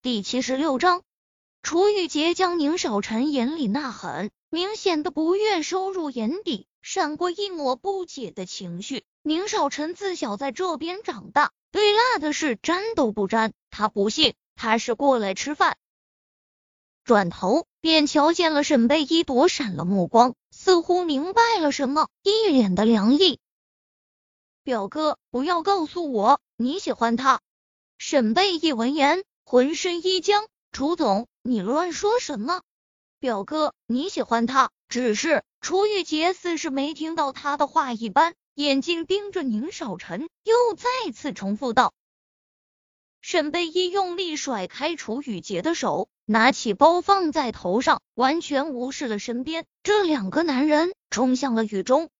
第七十六章，楚雨洁将宁少臣眼里那狠，明显的不悦收入眼底，闪过一抹不解的情绪。宁少臣自小在这边长大，对辣的事沾都不沾。他不信，他是过来吃饭。转头便瞧见了沈贝依躲闪了目光，似乎明白了什么，一脸的凉意。表哥，不要告诉我你喜欢他。沈贝一闻言，浑身一僵。楚总，你乱说什么？表哥，你喜欢他？只是楚玉洁似是没听到他的话一般，眼睛盯着宁少臣，又再次重复道。沈贝一用力甩开楚雨洁的手，拿起包放在头上，完全无视了身边这两个男人，冲向了雨中。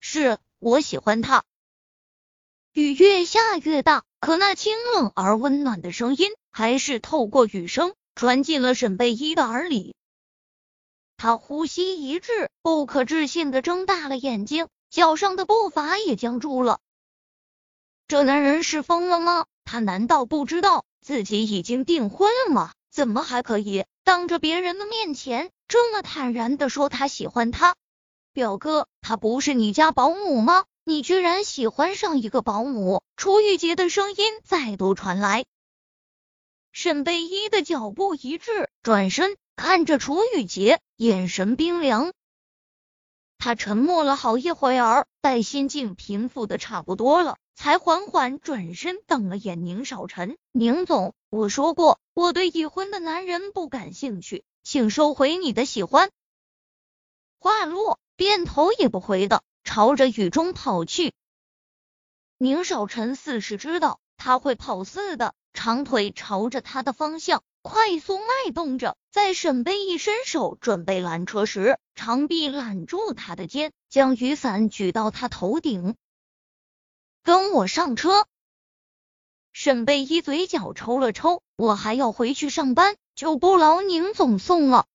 是我喜欢他。雨越下越大，可那清冷而温暖的声音还是透过雨声传进了沈贝依的耳里。他呼吸一滞，不可置信的睁大了眼睛，脚上的步伐也僵住了。这男人是疯了吗？他难道不知道自己已经订婚了吗？怎么还可以当着别人的面前这么坦然的说他喜欢他？表哥，他不是你家保姆吗？你居然喜欢上一个保姆？楚雨洁的声音再度传来。沈贝依的脚步一滞，转身看着楚雨洁，眼神冰凉。他沉默了好一会儿，待心境平复的差不多了，才缓缓转身瞪了眼宁少臣。宁总，我说过，我对已婚的男人不感兴趣，请收回你的喜欢。话落，便头也不回的。朝着雨中跑去，宁少臣似是知道他会跑似的，长腿朝着他的方向快速迈动着。在沈贝一伸手准备拦车时，长臂揽住他的肩，将雨伞举到他头顶。跟我上车。沈贝一嘴角抽了抽，我还要回去上班，就不劳宁总送了。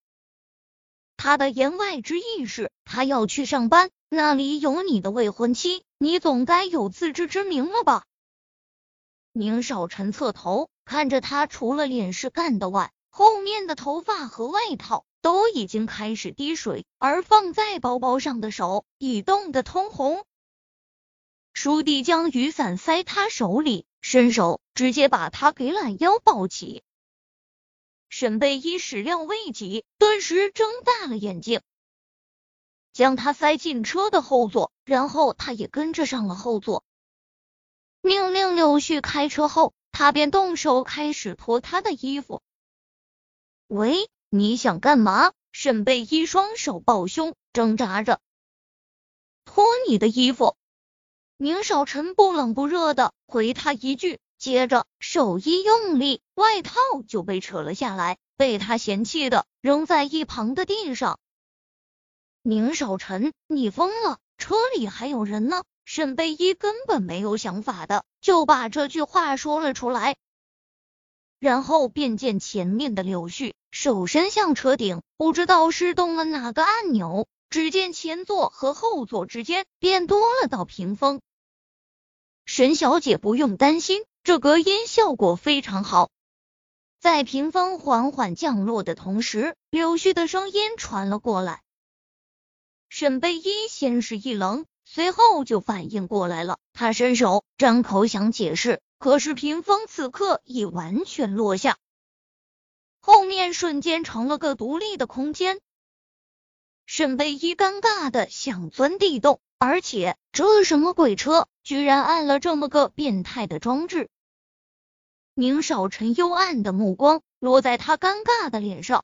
他的言外之意是，他要去上班。那里有你的未婚妻，你总该有自知之明了吧？宁少臣侧头看着他，除了脸是干的外，后面的头发和外套都已经开始滴水，而放在包包上的手已冻得通红。舒弟将雨伞塞他手里，伸手直接把他给揽腰抱起。沈贝依始料未及，顿时睁大了眼睛。将他塞进车的后座，然后他也跟着上了后座。命令柳絮开车后，他便动手开始脱他的衣服。喂，你想干嘛？沈贝依双手抱胸，挣扎着脱你的衣服。宁少臣不冷不热的回他一句，接着手一用力，外套就被扯了下来，被他嫌弃的扔在一旁的地上。宁少臣，你疯了！车里还有人呢。沈贝依根本没有想法的，就把这句话说了出来。然后便见前面的柳絮手伸向车顶，不知道是动了哪个按钮，只见前座和后座之间便多了道屏风。沈小姐不用担心，这隔音效果非常好。在屏风缓缓降落的同时，柳絮的声音传了过来。沈贝依先是一愣，随后就反应过来了。他伸手张口想解释，可是屏风此刻已完全落下，后面瞬间成了个独立的空间。沈贝依尴尬的想钻地洞，而且这什么鬼车，居然按了这么个变态的装置。宁少臣幽暗的目光落在他尴尬的脸上。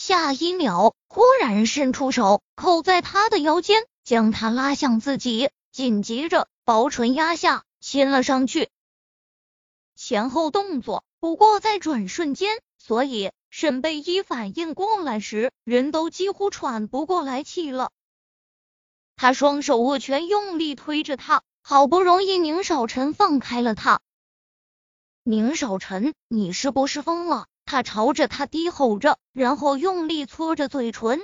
下一秒，忽然伸出手扣在他的腰间，将他拉向自己，紧接着薄唇压下，亲了上去。前后动作不过在转瞬间，所以沈贝依反应过来时，人都几乎喘不过来气了。他双手握拳，用力推着他，好不容易宁少臣放开了他。宁少臣，你是不是疯了？他朝着他低吼着，然后用力搓着嘴唇，